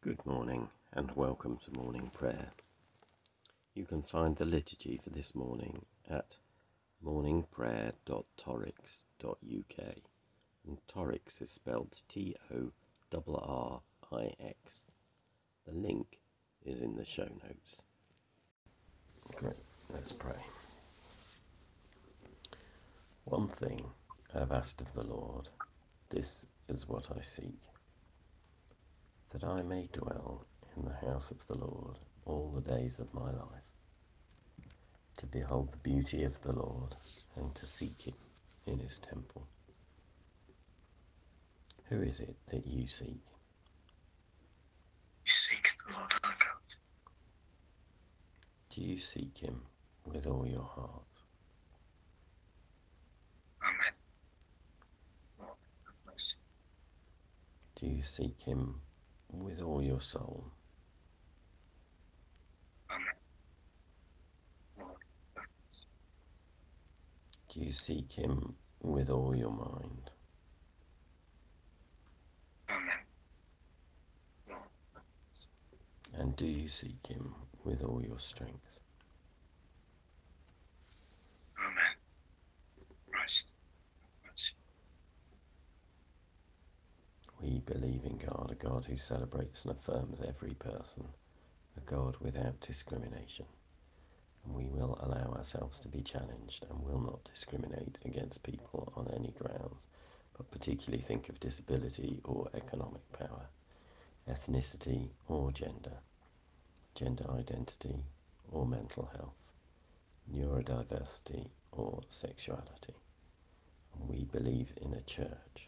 Good morning and welcome to morning prayer. You can find the liturgy for this morning at morningprayer.torrix.uk and Torrix is spelled T O R R I X. The link is in the show notes. Great, let's pray. One thing I have asked of the Lord, this is what I seek that I may dwell in the house of the Lord all the days of my life, to behold the beauty of the Lord and to seek him in his temple. Who is it that you seek? Seek the Lord our God. Do you seek him with all your heart? Amen. Lord, have mercy. Do you seek him with all your soul? Do you seek him with all your mind? And do you seek him with all your strength? Amen. Christ, have mercy. We believe in God, a God who celebrates and affirms every person, a God without discrimination. And we will allow ourselves to be challenged and will not discriminate against people on any grounds, but particularly think of disability or economic power, ethnicity or gender, gender identity or mental health, neurodiversity or sexuality. And we believe in a church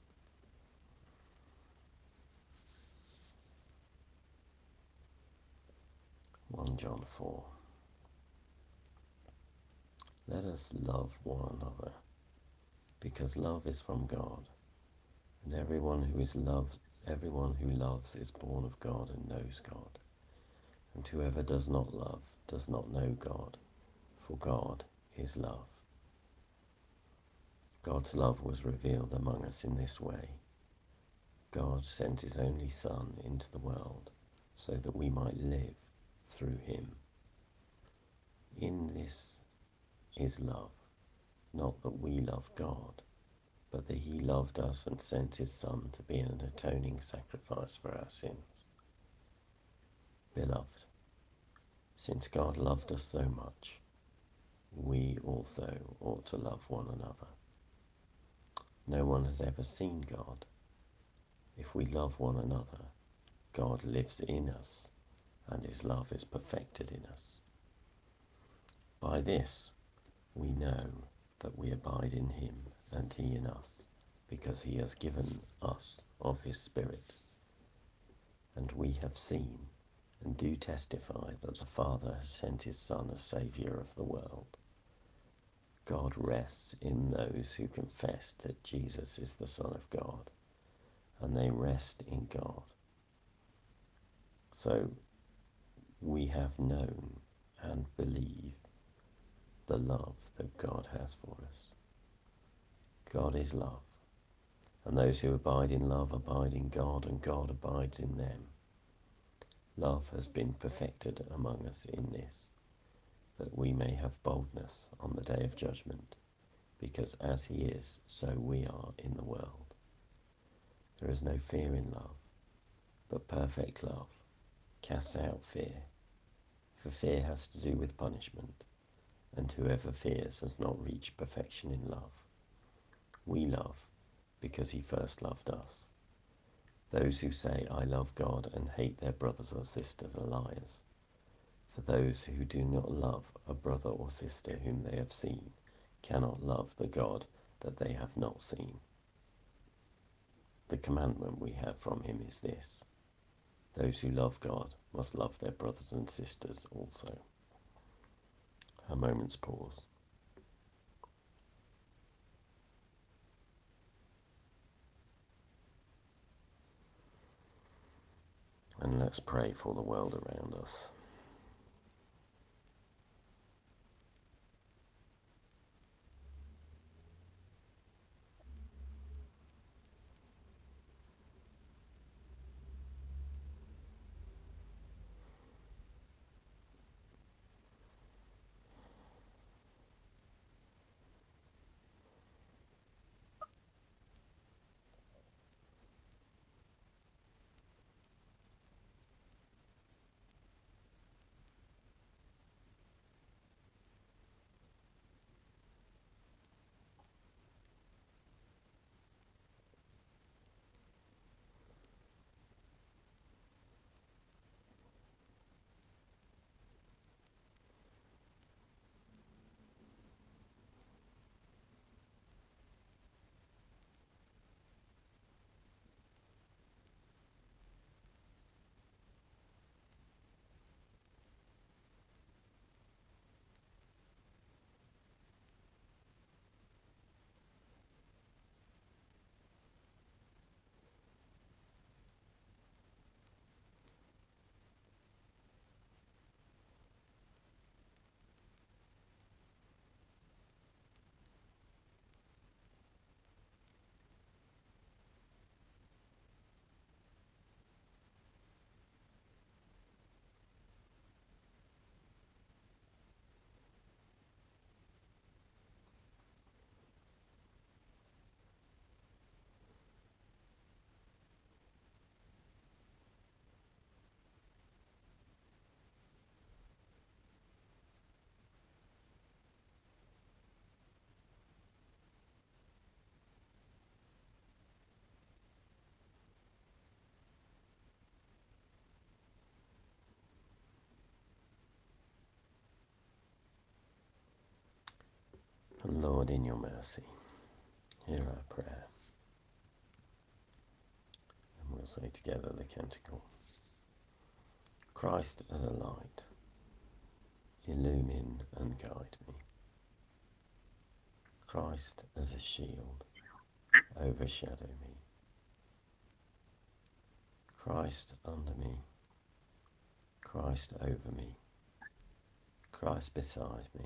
One John four. Let us love one another, because love is from God, and everyone who is loved, everyone who loves is born of God and knows God. And whoever does not love does not know God, for God is love. God's love was revealed among us in this way. God sent his only Son into the world so that we might live through him. In this is love, not that we love God, but that he loved us and sent his Son to be an atoning sacrifice for our sins. Beloved, since God loved us so much, we also ought to love one another. No one has ever seen God. If we love one another, God lives in us, and his love is perfected in us. By this we know that we abide in him and he in us, because he has given us of his Spirit. And we have seen and do testify that the Father has sent his Son as Saviour of the world. God rests in those who confess that Jesus is the Son of God, and they rest in God. So we have known and believe the love that God has for us. God is love, and those who abide in love abide in God, and God abides in them. Love has been perfected among us in this, that we may have boldness on the day of judgment, because as He is, so we are in the world. There is no fear in love, but perfect love casts out fear, for fear has to do with punishment, and whoever fears has not reached perfection in love. We love because He first loved us. Those who say, I love God and hate their brothers or sisters are liars. For those who do not love a brother or sister whom they have seen cannot love the God that they have not seen. The commandment we have from him is this those who love God must love their brothers and sisters also. A moment's pause. And let's pray for the world around us. Lord, in your mercy, hear our prayer. And we'll say together the canticle Christ as a light, illumine and guide me. Christ as a shield, overshadow me. Christ under me, Christ over me, Christ beside me,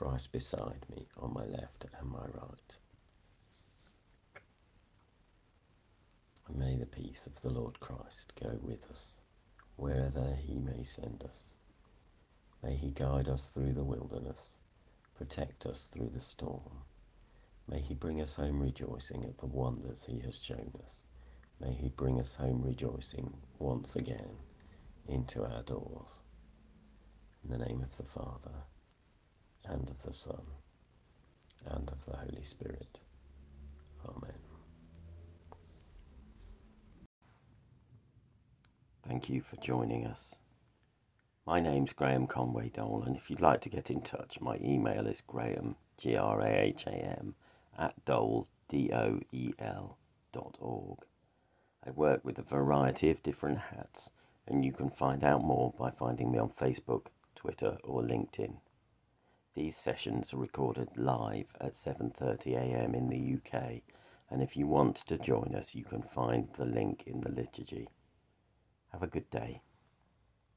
Christ beside me on my left and my right. And may the peace of the Lord Christ go with us wherever he may send us. May he guide us through the wilderness, protect us through the storm. May he bring us home rejoicing at the wonders he has shown us. May he bring us home rejoicing once again into our doors. In the name of the Father, and of the Son, and of the Holy Spirit. Amen. Thank you for joining us. My name's Graham Conway Doel, and if you'd like to get in touch, my email is graham, G R A H A M, at doel, D O E L, dot org. I work with a variety of different hats, and you can find out more by finding me on Facebook, Twitter, or LinkedIn. These sessions are recorded live at 7:30 a.m. in the UK, and if you want to join us, you can find the link in the liturgy. Have a good day.